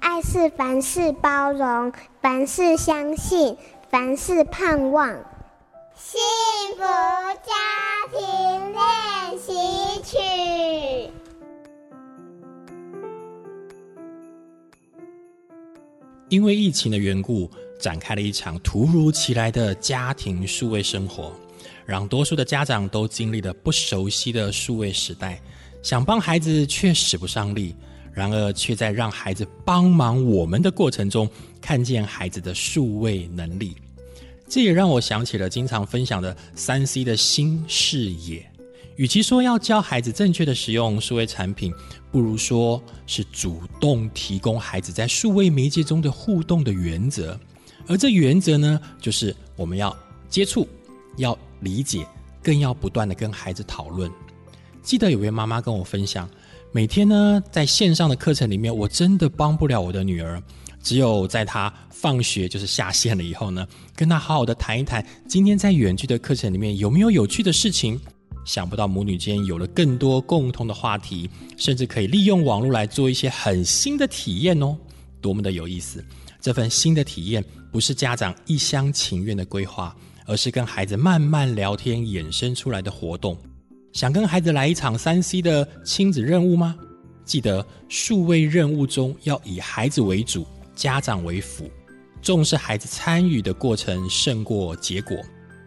爱是凡事包容，凡事相信，凡事盼望。幸福家庭练习曲。因为疫情的缘故，展开了一场突如其来的家庭数位生活，让多数的家长都经历了不熟悉的数位时代，想帮孩子却使不上力。然而，却在让孩子帮忙我们的过程中，看见孩子的数位能力。这也让我想起了经常分享的三 C 的新视野。与其说要教孩子正确的使用数位产品，不如说是主动提供孩子在数位媒介中的互动的原则。而这原则呢，就是我们要接触，要理解，更要不断的跟孩子讨论。记得有位妈妈跟我分享。每天呢，在线上的课程里面，我真的帮不了我的女儿。只有在她放学就是下线了以后呢，跟她好好的谈一谈，今天在远距的课程里面有没有有趣的事情。想不到母女间有了更多共同的话题，甚至可以利用网络来做一些很新的体验哦，多么的有意思！这份新的体验不是家长一厢情愿的规划，而是跟孩子慢慢聊天衍生出来的活动。想跟孩子来一场三 C 的亲子任务吗？记得数位任务中要以孩子为主，家长为辅，重视孩子参与的过程胜过结果。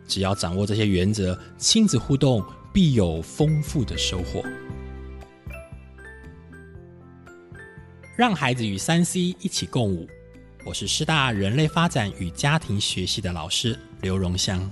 只要掌握这些原则，亲子互动必有丰富的收获。让孩子与三 C 一起共舞。我是师大人类发展与家庭学系的老师刘荣香。